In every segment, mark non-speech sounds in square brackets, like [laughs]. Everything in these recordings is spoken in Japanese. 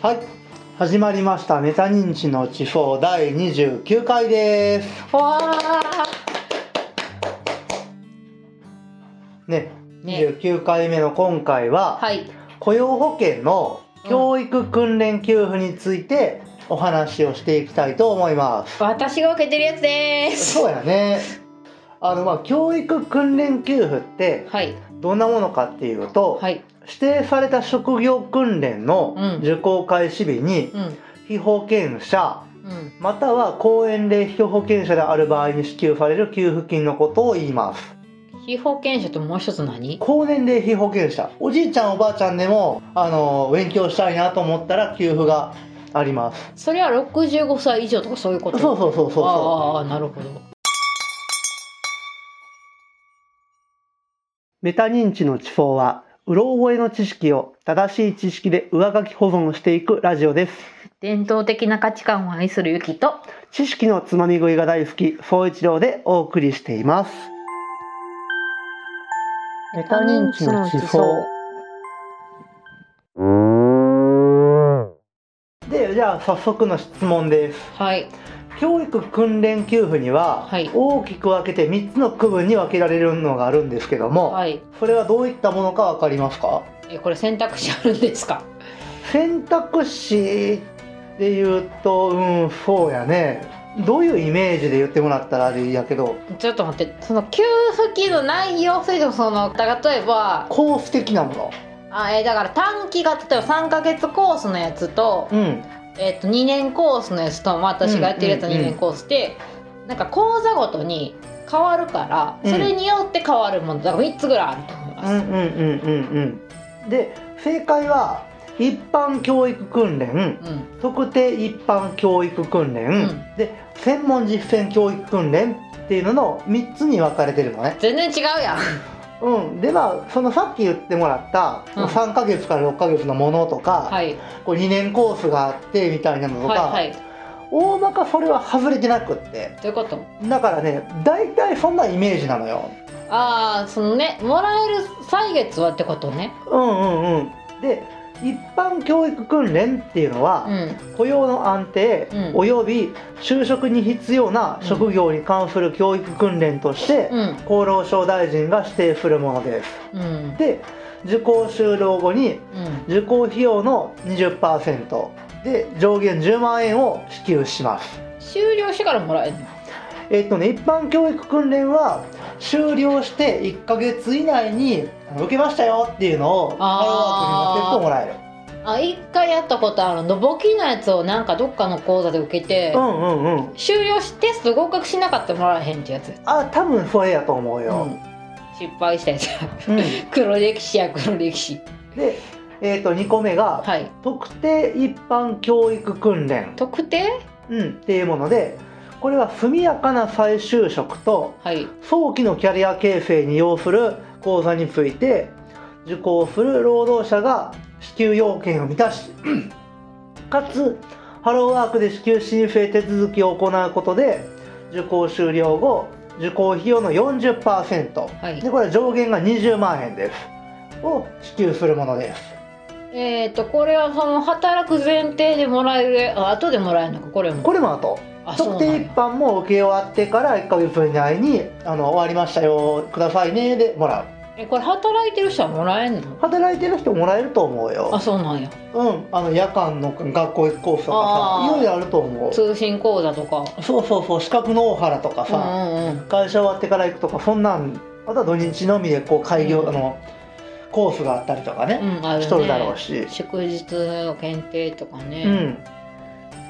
はい。始まりましたメタ認知の地方第29回です。わあねね29回目の今回は、はい。雇用保険の教育訓練給付についてお話をしていきたいと思います、私が受けてるやつです。そうやね。あのまあ教育訓練給付ってはいどんなものかっていうと、はい。指定された職業訓練のうん。受講開始日にうん。被保険者うん。または高年齢被保険者である場合に支給される給付金のことを言います。被保険者ともう一つ何？高年齢被保険者。おじいちゃんおばあちゃんでもあの勉強したいなと思ったら給付があります。それは65歳以上とかそういうこと？そうそうそうそうそああなるほどメタ認知の地方はうろ覚えの知識を正しい知識で上書き保存していくラジオです。伝統的な価値観を愛するゆきと知識のつまみ食いが大好き総一郎でお送りしています。メタ認知の地方。でじゃあ早速の質問です。はい教育訓練給付にははい。大きく分けて3つの区分に分けられるのがあるんですけども、はい。それはどういったものか分かりますか？えこれ選択肢あるんですか？選択肢で言うとうんそうやね。どういうイメージで言ってもらったらあれやけど。ちょっと待ってその給付金の内容それとその例えばコース的なもの。あえだから短期が例えば3ヶ月コースのやつとうんえっと2年コースのやつと、まあ、私がやってるやつは2うんうんうん年コースで、なんか講座ごとに変わるからうん。それによって変わるものだから3つぐらいあると思います。うんうんうんうんうん。で正解は一般教育訓練。うん。特定一般教育訓練、うん。で専門実践教育訓練っていうのの3つに分かれてるのね。全然違うやん。うん。でまあそのさっき言ってもらったうん。3ヶ月から6ヶ月のものとか、はい。こう2年コースがあってみたいなのとか、はいはい。大まかそれは外れてなくって。どういうこと？だからね大体そんなイメージなのよ。ああそのねもらえる歳月はってことね。うんうんうん。で一般教育訓練っていうのは、うん。雇用の安定、うん。および就職に必要な職業に関する教育訓練として、うん。厚労省大臣が指定するものです。うん。で受講終了後にうん。受講費用の20%で上限10万円を支給します。終了してからもらえるの？えっとね一般教育訓練は終了して1ヶ月以内に受けましたよっていうのをハローワークに持ってるともらえるあ一回やったことあるの簿記のやつをなんかどっかの講座で受けて、うんうんうん終了しテスト合格しなかったらもらえへんってやつ。あ多分それやと思うよ、うん失敗したやつ。うん [laughs] 黒歴史や黒歴史。で、えー、と2個目が、はい。特定一般教育訓練、特定？うん、っていうものでこれは速やかな再就職とはい。早期のキャリア形成に要する講座について受講する労働者が支給要件を満たし [clears throat] かつハローワークで支給申請手続きを行うことで受講終了後受講費用の40%、はい。でこれ上限が20万円です。を支給するものです。えっ、とこれはその働く前提でもらえるあ後でもらえるのかこれも。これもあとあそうなんや特定一般も受け終わってから1ヶ月以内にあの終わりましたよくださいねでもらう。えこれ働いてる人はもらえんの？働いてる人もらえると思うあよ。そうなんやうんあの夜間の学校コースとかさいろいろあると思う。通信講座とか。そうそうそう資格の大原とかうんさ、うんうん。会社終わってから行くとかそんなんまた土日のみでこう開業、うん。あのコースがあったりとかね、うんあるね。しとるだろうし。祝日の検定とかうね、ん。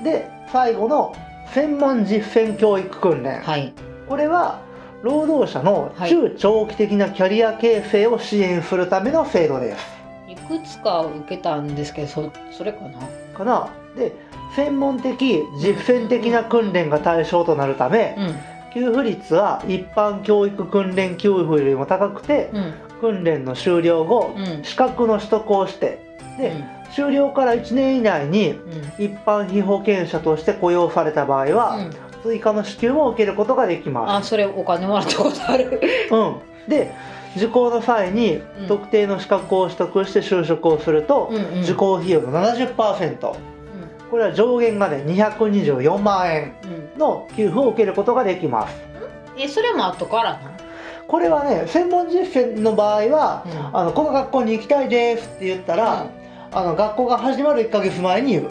で最後の専門実践教育訓練、はい。これは労働者のはい。中長期的なキャリア形成を支援するための制度です。いくつか受けたんですけどそそれかな？かな？で専門的実践的な訓練が対象となるため、うん。給付率は一般教育訓練給付よりも高くて、うん。訓練の終了後、うん。資格の取得をしてで、終了から1年以内にうん。一般被保険者として雇用された場合は、うん。追加の支給も受けることができまあそれお金もらったことある。す。[laughs] うん、で受講の際にうん。特定の資格を取得して就職をすると、うんうん。受講費用の70%これは上限がね224万円うん。うんの給付を受けることができます。えそれも後からなこれはね専門実践の場合は、うん。あのこの学校に行きたいですって言ったら、あの学校が始まる1ヶ月前に言う。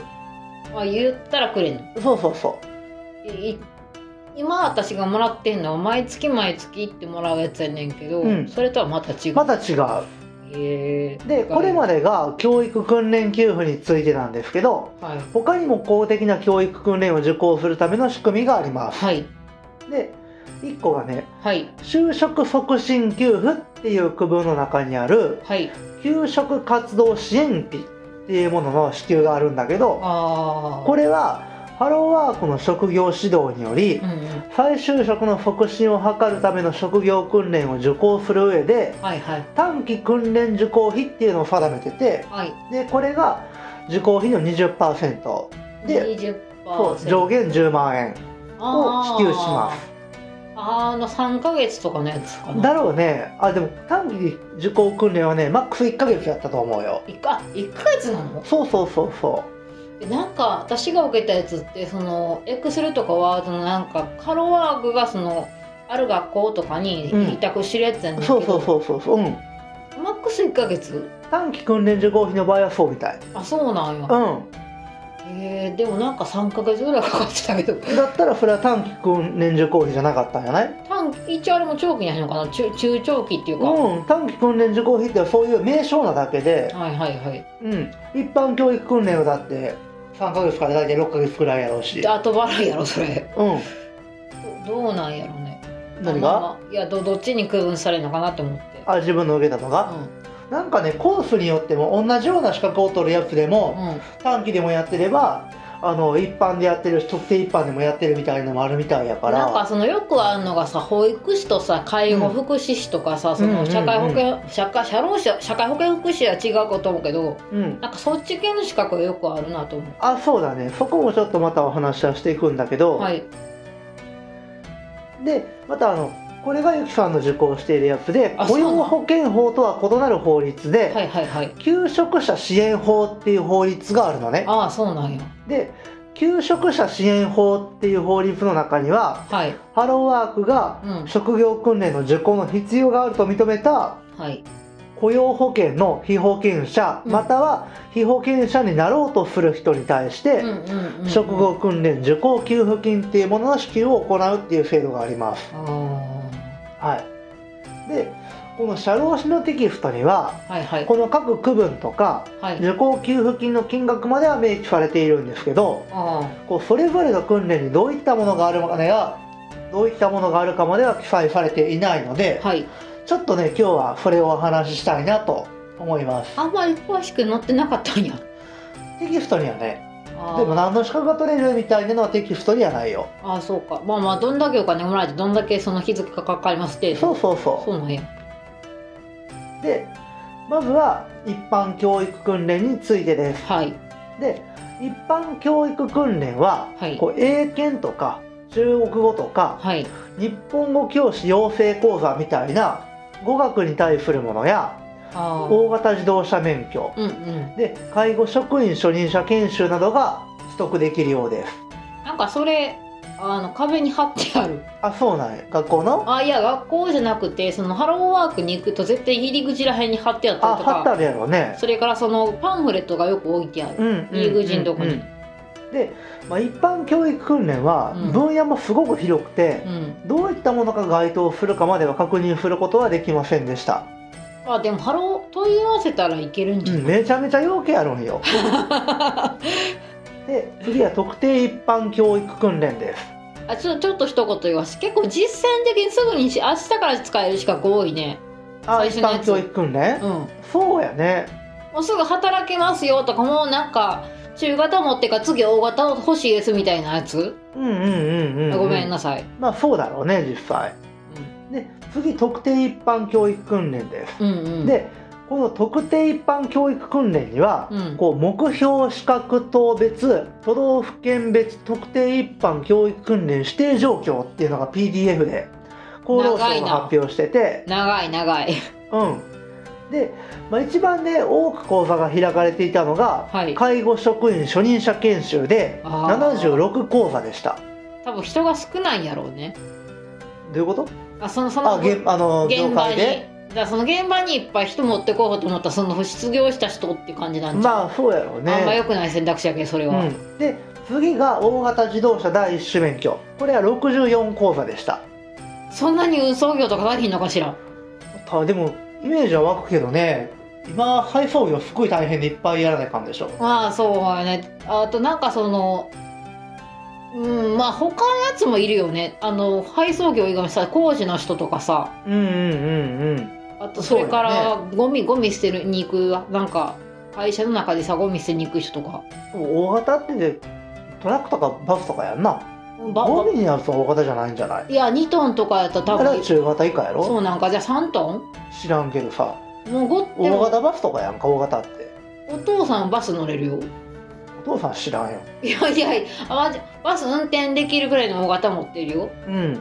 あ言ったらくれんの。そうそうそいい今私がもらってんのは毎月毎月行ってもらうやつやねんけど、うん。それとはまた違う。うまた違う。へえ。でこれまでが教育訓練給付についてなんですけどはい。他にも公的な教育訓練を受講するための仕組みがあります。はい。で1個がねはい。就職促進給付っていう区分の中にあるはい。給食活動支援費っていうものの支給があるんだけどこれはハローワークの職業指導によりうんうん。再就職の促進を図るための職業訓練を受講する上ではいはい。短期訓練受講費っていうのを定めててはい。でこれが受講費の20%で20%そう上限10万円を支給しますあの3ヶ月とかのやつかな。だろうね。あでも短期受講訓練はねマックス1ヶ月やったと思うよ。一か1ヶ月なの？そうそうそうそえなんか私が受けたやつってそのエクセルとかワードのなんかハローワークがそのある学校とかにうん。委託してるやつやねんけど、うそうそうそうそうそう。うん。マックス1ヶ月？短期訓練受講費の場合はそうみたい。あそうなんや、うんへえでもなんか3ヶ月ぐらいかかってたけど。だったらそれは短期訓練受講費じゃなかったんじゃない？短一応あれも長期に入るのかな？中中長期っていうか、うん短期訓練受講費ってそういう名称なだけで、はいはいはい。うん、一般教育訓練はだって3ヶ月から大体6ヶ月くらいやろうし。で後払いやろそれ。うん。どどうなんやろね。何が？いやどどっちに区分されるのかなと思って。あ自分の受けたのが、なんかねコースによっても同じような資格を取るやつでうも、ん、うん、短期でもやってればあの一般でやってる特定一般でもやってるみたいのもあるみたいやから。なんかそのよくあるのがさ保育士とさ介護福祉士とかさ、そうんうんうん。の社会保険、社会社労士社会保険福祉は違うこと思うけどうん。なんかそっち系の資格はよくあるなと思う。あそうだね。そこもちょっとまたお話はしていくんだけど、はい。でまたあのこれがゆきさんの受講しているやつで雇用保険法とは異なる法律で、はいはいはい。求職者支援法っていう法律があるのね。ああそうなんや。で求職者支援法っていう法律の中にははい。ハローワークがうん。職業訓練の受講の必要があると認めたはい。雇用保険の被保険者、うん。または被保険者になろうとする人に対して、職業訓練受講給付金っていうものの支給を行うっていう制度があります。あはい、でこの社労士のテキストにはあはいはい。この各区分とかはい。受講給付金の金額までは明記されているんですけどあこうそれぞれの訓練にどういったものがあるかやどういったものがあるかまでは記載されていないのであはい。ちょっとね今日はそれをお話ししたいなと思います。あんまり詳しく載ってなかったんや。テキストにはねでも何の資格が取れるみたいなのはテキストにはないよ。あーそうか。まあまあどんだけお金もらえてどんだけその日付がかかりますってそうそうそそうなんや。うでまずは一般教育訓練についてです。はい。で一般教育訓練は、はい。こう英検とか中国語とかはい。日本語教師養成講座みたいな語学に対するものやああ大型自動車免許。うんうん。で介護職員初任者研修などが取得できるようです。なんかそれあの壁に貼ってある。あそうなんや。学校の？あいや学校じゃなくてそのハローワークに行くと絶対入り口らへんに貼ってあったりとか。あ貼ってあるやろね。それからそのパンフレットがよく置いてある、うんうん入り口のとこに。うんで、まあ、一般教育訓練はうん。分野もすごく広くてう、ん。どういったものが該当するかまでは確認することはできませんでした、あでもハロー問い合わせたらいけるんじゃうん、ない、めちゃめちゃ要件あるんよ。[laughs] で次は特定一般教育訓練です。あちょちょっと一言言います結構実践的にすぐにし明日から使える資格多いね。あ一般教育訓練、うん。もそうやね。うすぐ働けますよとかもうなんか中型持ってか次大型欲しいですみたいなやつ、うんうんうんうん、うん、ごめんなさい、まあそうだろうね実際で次特定一般教育訓練です、うん、うん。うんでこの特定一般教育訓練には、うん。こう目標資格等別都道府県別特定一般教育訓練指定状況っていうのが PDF で厚労省が発表してて。長い長い。うん。で、まあ、一番ね多く講座が開かれていたのが、はい。介護職員初任者研修であー。76講座でした。多分人が少ないんやろうね。どういうこと？あそのそのあ現あの業現場に界で？だからその現場にいっぱい人持ってこうと思ったらその失業した人っていう感じなんじゃん、まあそうやろうね。あんま良くない選択肢やけどそれは、うん、で次が大型自動車第一種免許。これは64講座でした。そんなに運送業とか大変のかしら？たでもイメージは湧くけどね。今配送業すごい大変でいっぱいやらないかんでしょ。まあそうやね。あとなんかそのうんまあ他のやつもいるよね。あの配送業以外にさ工事の人とかさ。うんうんうんうん。あとそれからゴミゴミ捨てるに行くなんか会社の中でさゴミ捨てに行く人とか。大型ってでトラックとかバスとかやんな。ばゴミになると大型じゃないんじゃない？いや2トンとかやったら多分。中型以下やろ？そうなんかじゃあ3トン？知らんけどさ。もうごで大も。型バスとかやんか大型って。お父さんバス乗れるよ。お父さん知らんよ。いやいやいやあまじバス運転できるぐらいの大型持ってるよ。うん。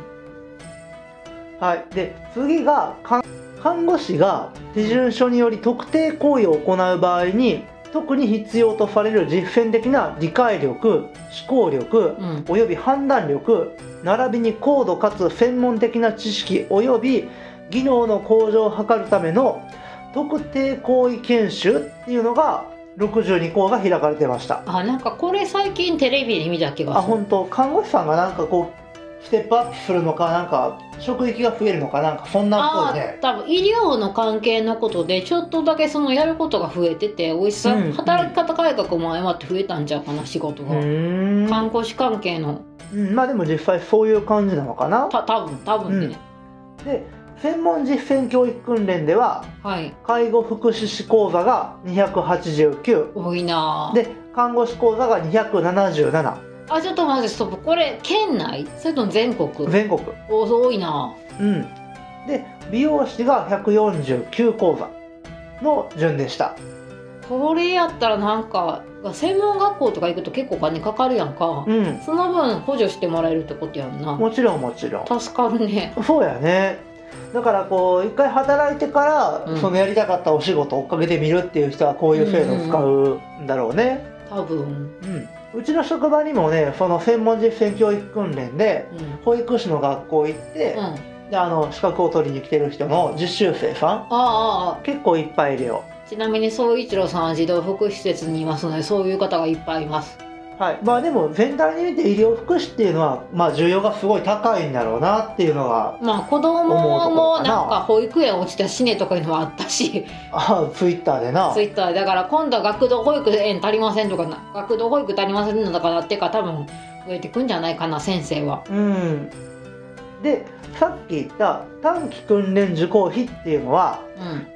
はい。で次が看看護師が手順書により特定行為を行う場合に特に必要とされる実践的な理解力思考力うん。および判断力並びに高度かつ専門的な知識および技能の向上を図るための特定行為研修っていうのが62校が開かれてました。あなんかこれ最近テレビで見た気がする。あ本当看護師さんがなんかこうステップアップするのかなんか職域が増えるのかなんかそんなっぽあいね。ー多分医療の関係のことでちょっとだけそのやることが増えてておいしさ、うん働き方改革も相まって増えたんちゃうかな仕事うが、看護師関係の。うんまあでも実際そういう感じなのかな。た多分多分ね、で専門実践教育訓練でははい。介護福祉士講座が289多いな。あで看護師講座が277あちょっと待ってストップ。これ県内？それとも全国？全国。お多いな。うん。で美容師が149講座の順でした。これやったらなんか専門学校とか行くと結構お金かかるやんか、うん。その分補助してもらえるってことやんな。もちろんもちろん。助かるね。そうやねだからこう一回働いてから、うん。そのやりたかったお仕事を追っかけてみるっていう人はこういう制度を使うんだろうね。多分。うん、うちの職場にもねその専門実践教育訓練でうん。保育士の学校行って、うん。あであの資格を取りに来てる人の実習生さんあああ結構いっぱいいるよ。ちなみに総一郎さんは児童福祉施設にいますのでそういう方がいっぱいいますはい。まあでも全体に見て医療福祉っていうのはまあ需要がすごい高いんだろうなっていうのがまあ子供もかな。なんか保育園落ちて死ねとかいうのもあったし。[laughs] あツイッターでな。ツイッター。でだから今度は学童保育園足りませんとかな学童保育足りませんのだからっていうか多分増えてくんじゃないかな先生は。うん。でさっき言った短期訓練受講費っていうのは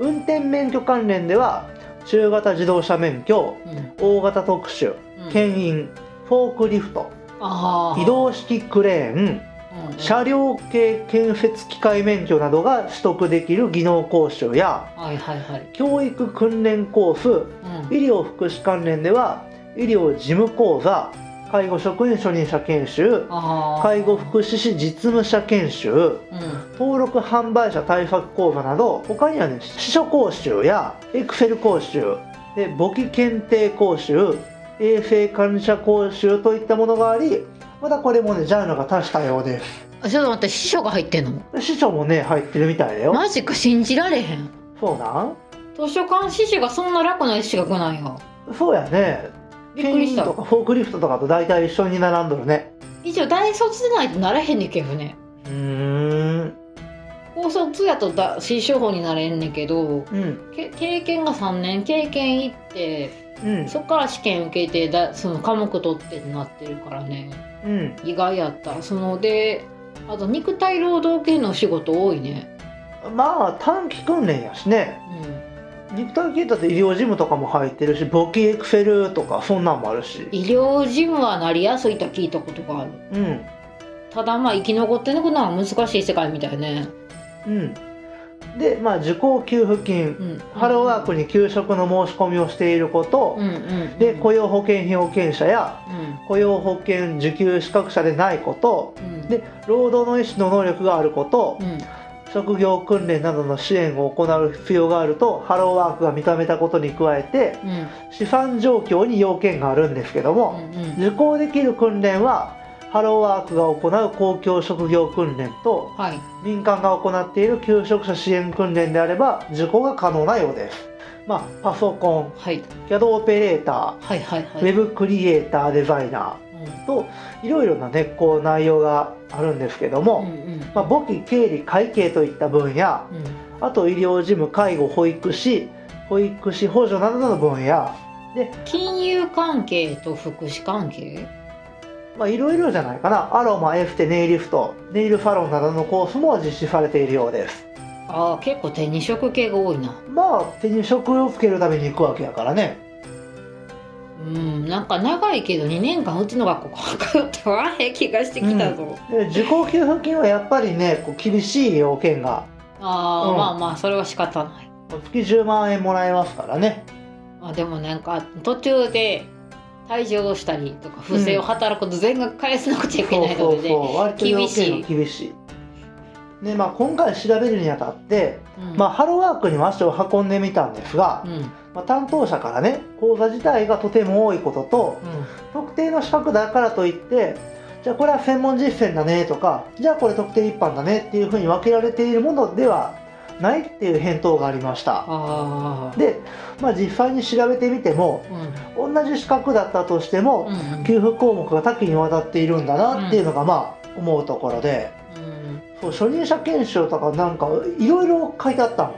うん。運転免許関連では中型自動車免許うん。大型特殊。うん牽引フォークリフト移動式クレーンうん。車両系建設機械免許などが取得できる技能講習やはいはいはい。教育訓練コースうん。医療福祉関連では医療事務講座介護職員初任者研修介護福祉士実務者研修うん。登録販売者対策講座など他にはね司書講習やエクセル講習で簿記検定講習衛生管理者講習といったものがありまたこれもねジャンルが多したようで。すあちょっと待って師匠が入ってんの？司書もね入ってるみたいだよ。マジか信じられへん。そうなん？図書館司書がそんな楽な資格なんやそうやね。びっくりした。とかフォークリフトとかと大体一緒に並んどるね。一応大卒でないとなれへんねんけどね。うーん。高卒やとだ師匠法になれんねんけどうん。け経験が3年。経験いってうん。そっから試験受けてだその科目取ってなってるからね。うん。意外やった。そのであと肉体労働系の仕事多いね。まあ短期訓練やしね。うん。肉体系だって医療事務とかも入ってるし簿記エクセルとかそんなんもあるし。医療事務はなりやすいとは聞いたことがある。うん。ただまあ生き残っていくのは難しい世界みたいね。うんでまあ受講給付金。うん。ハローワークに給食の申し込みをしていること。うんうんで雇用保険費保険者やうん。雇用保険受給資格者でないこと。うん。で労働の意思の能力があること、うん。職業訓練などの支援を行う必要があるとハローワークが認めたことに加えてうん。資産状況に要件があるんですけども、受講できる訓練はハローワークが行う公共職業訓練とはい。民間が行っている求職者支援訓練であれば受講が可能なようです。まあ、パソコン、はい。CAD オペレータはいはいはー、ウいェブクリエイター、デザイナーといろいろなね、こう内容があるんですけども、うんうんまあ、簿記、経理、会計といった分野、うん。あと医療事務、介護、保育士、保育士補助などの分野、金融関係と福祉関係？まあ、いろいろじゃないかな。アロマ、エステ、ネイリフト、ネイルサロンなどのコースも実施されているようです。ああ結構手に職系が多いなまあ、手に職をつけるために行くわけやからね。うんなんか長いけど2年間うちの学校通ったわへ気がしてきたぞ、で受講給付金はやっぱりね、こう厳しい要件が、ああ、うんまあまあそれは仕方ない月10万円もらえますからね。あでもなんか途中で退場したりとか不正を働くと全額返さなくちゃいけないのでね、そうそう、割と要件が厳しい。で、まあ、今回調べるにあたって、うん。まあ、ハローワークにも足を運んでみたんですが、うん。まあ、担当者からね、講座自体がとても多いことと、特定の資格だからといってじゃあこれは専門実践だねとかじゃあこれ特定一般だねっていうふうに分けられているものではないっていう返答がありました。で、まあ、実際に調べてみてもうん。同じ資格だったとしてもうんうん。給付項目が多岐にわたっているんだなっていうのがまあ思うところで。うん。そう初任者研修とかなんかいろいろ書いてあったの。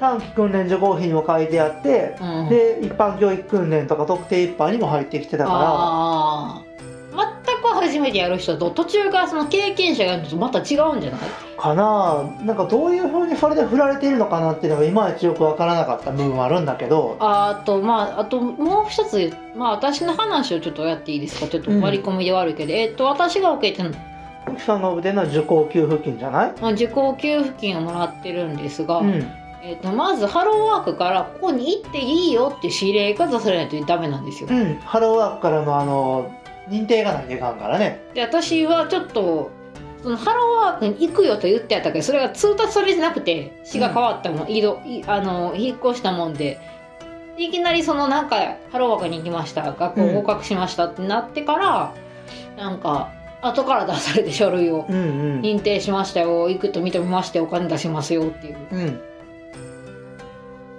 短期訓練受講費にも書いてあってうん。で一般教育訓練とか特定一般にも入ってきてたから初めてやる人と途中からその経験者がやるのとまた違うんじゃない？かな。なんかどういうふうにそれで振られているのかなっていうのがいまいちよくわからなかった部分はあるんだけど。ああとまああともう一つまあ私の話をちょっとやっていいですか？ちょっと割り込みで悪いけど、えっと私が受けてる奥さんが腕の受講給付金じゃない？まあ受講給付金をもらってるんですが、うん。えっとまずハローワークからここに行っていいよって指令が出されないとダメなんですよ。うん。ハローワークからのあの認定がないといかんからね。で私はちょっとそのハローワークに行くよと言ってやったけどそれが通達されてなくて市が変わったもん、移動いあの引っ越したもんで。いきなりそのなんかハローワークに行きました学校合格しましたってなってから、なんか後から出されて書類をうんうん。認定しましたよ行くと認めましてお金出しますよっていう。うん。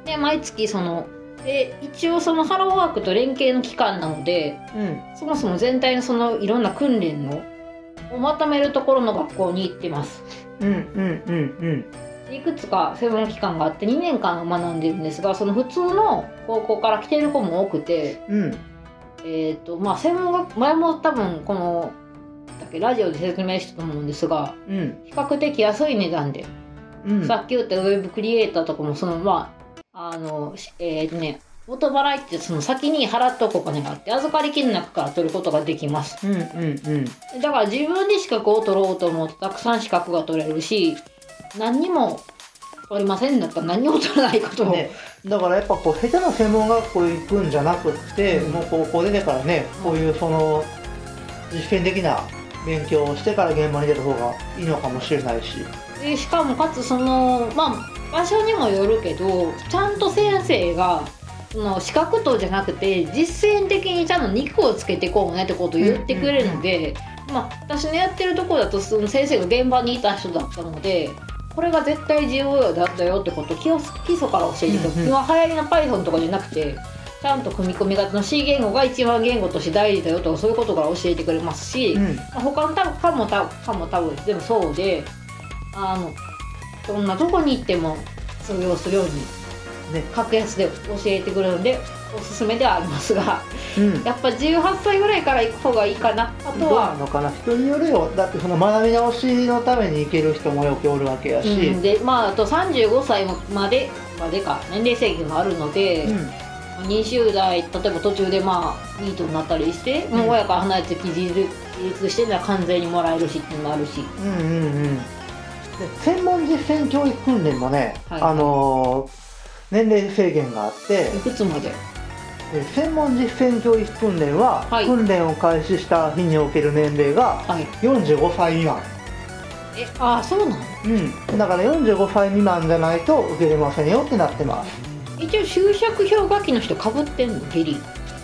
で毎月そので一応そのハローワークと連携の期間なのでうん。そもそも全体のそのいろんな訓練のをまとめるところの学校に行ってます。うんうんうんいくつか専門機関があって2年間学んでるんですがその普通の高校から来てる子も多くてうん。うんえっ、とまあ専門学前も多分このだっけラジオで説明したと思うんですがうん。比較的安い値段でうん。さっき言ったウェブクリエイターとかもそのまああのしえっ、とね元払いってその先に払っておくお金があって預かり金の中から取ることができます。うんうんうん。だから自分で資格を取ろうと思うとたくさん資格が取れるし何にも取りませんだったら何にも取らないことも、ねだからやっぱこう下手な専門学校行くんじゃなくって、うん。もう高校出てからねこういうその実践的な勉強をしてから現場に出た方がいいのかもしれないし。でしかもかつそのまあ場所にもよるけどちゃんと先生がその資格とじゃなくて実践的にちゃんと肉をつけてこうねってことを言ってくれるので、まあ私のやってるところだとその先生が現場にいた人だったのでこれが絶対重要だったよってことを基基礎から教えてくれる、うんうん。今流行りの Python とかじゃなくてちゃんと組み込み型の C 言語が一番言語として大事だよとかそういうことから教えてくれますし、うん。まあ他の多分かも多分かも多分全部そうであのどんなとこに行っても通用するようにね。格安で教えてくれるんでおすすめではありますがうん。やっぱ18歳ぐらいから行く方がいいかな。あとは、のかな人によるよ。だってその学び直しのために行ける人もよくおるわけやし、うん、でまああと35歳までまでか年齢制限があるので、うん。20代例えば途中でまあニートになったりして、もう親から離れて自立してるのは完全にもらえるしっていうのもあるし。うんうんうん。で専門実践教育訓練もね、はい。あのー年齢制限があっていくつまで？で専門実践教育訓練は、はい。訓練を開始した日における年齢がはい。45歳未満。えああそうなのうん。だから45歳未満じゃないと受けれませんよってなってます。一応就職氷河期の人かぶってんの？ギリ。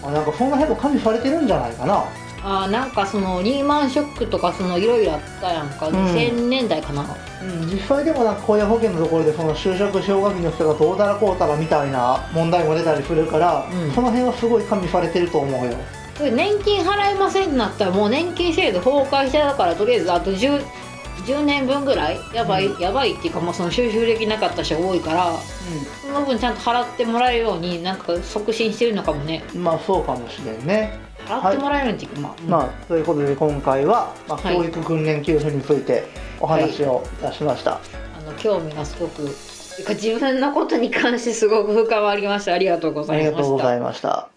あなんかその辺も加味されてるんじゃないかなあーなんかそのリーマンショックとかそのいろいろあったやんか、ん。2000年代かな。うん、実際でもなんか雇用保険のところでその就職氷河期の人がどうだらこうたらみたいな問題も出たりするから、うん。その辺はすごい加味されてると思うよ。年金払えませんってなったらもう年金制度崩壊してたからとりあえずあと 10, 10年分ぐらいやばい、うやばいっていうかもうその収集できなかった人が多いからその分ちゃんと払ってもらえるようになんか促進してるのかもね。うんまあそうかもしれんね払ってもらえるっていうか、まあ、うんまあということで今回は、まあ、はい。教育訓練給付についてお話をいたしました、あの興味がすごくてか自分のことに関してすごく深まりました。ありがとうごあざいました。りがとうございました。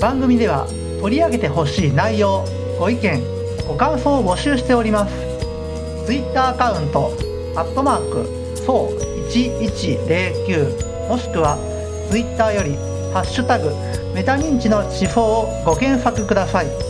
番組では取り上げてほしい内容ご意見ご感想を募集しております。ツイッターアカウントアットマークそう1109もしくはツイッターよりハッシュタグメタ認知の地方をご検索ください。